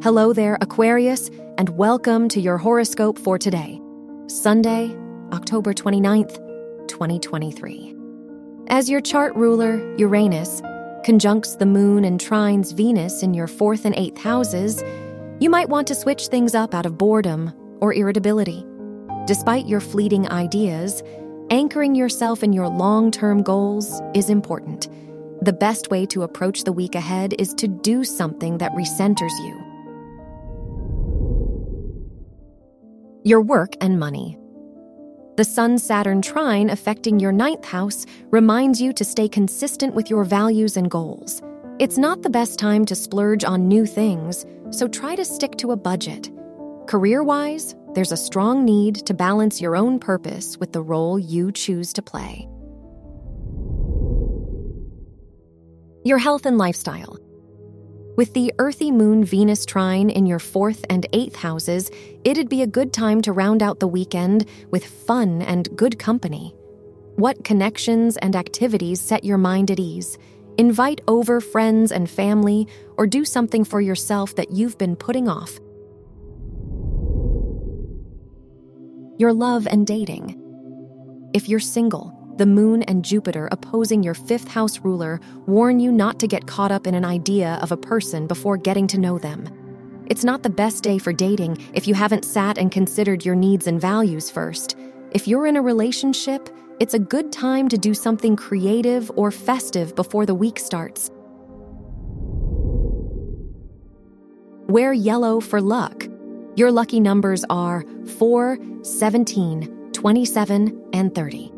Hello there, Aquarius, and welcome to your horoscope for today, Sunday, October 29th, 2023. As your chart ruler, Uranus, conjuncts the moon and trines Venus in your fourth and eighth houses, you might want to switch things up out of boredom or irritability. Despite your fleeting ideas, anchoring yourself in your long term goals is important. The best way to approach the week ahead is to do something that recenters you. Your work and money. The Sun Saturn trine affecting your ninth house reminds you to stay consistent with your values and goals. It's not the best time to splurge on new things, so try to stick to a budget. Career wise, there's a strong need to balance your own purpose with the role you choose to play. Your health and lifestyle. With the earthy moon Venus trine in your fourth and eighth houses, it'd be a good time to round out the weekend with fun and good company. What connections and activities set your mind at ease? Invite over friends and family, or do something for yourself that you've been putting off. Your love and dating. If you're single, the moon and Jupiter opposing your fifth house ruler warn you not to get caught up in an idea of a person before getting to know them. It's not the best day for dating if you haven't sat and considered your needs and values first. If you're in a relationship, it's a good time to do something creative or festive before the week starts. Wear yellow for luck. Your lucky numbers are 4, 17, 27, and 30.